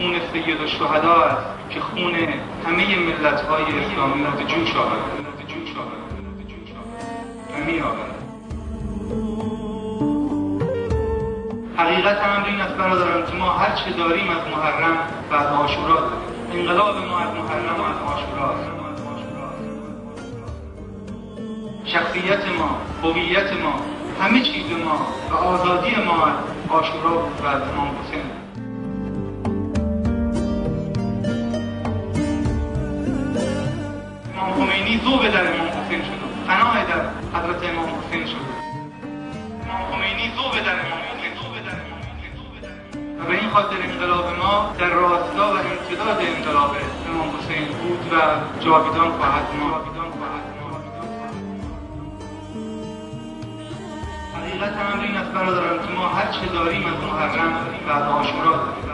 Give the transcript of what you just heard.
خون سید شهدا است که خون همه ملت های اسلامی را به جوش آورد می آورد حقیقت امر این است برادران که ما هر چه داریم از محرم و از آشورا داریم. انقلاب ما از محرم و از آشورا شخصیت ما هویت ما همه چیز ما و آزادی ما از آشورا بود و از امام خمینی ذوب در امام حسین شد پناه در حضرت امام حسین شد امام خمینی ذوب در امام حسین و به این خاطر انقلاب ما در راستا و امتداد انقلاب امام حسین بود و جاویدان خواهد ما حقیقت امر این است برادران که ما هر چه داریم از محرم و آشورا داریم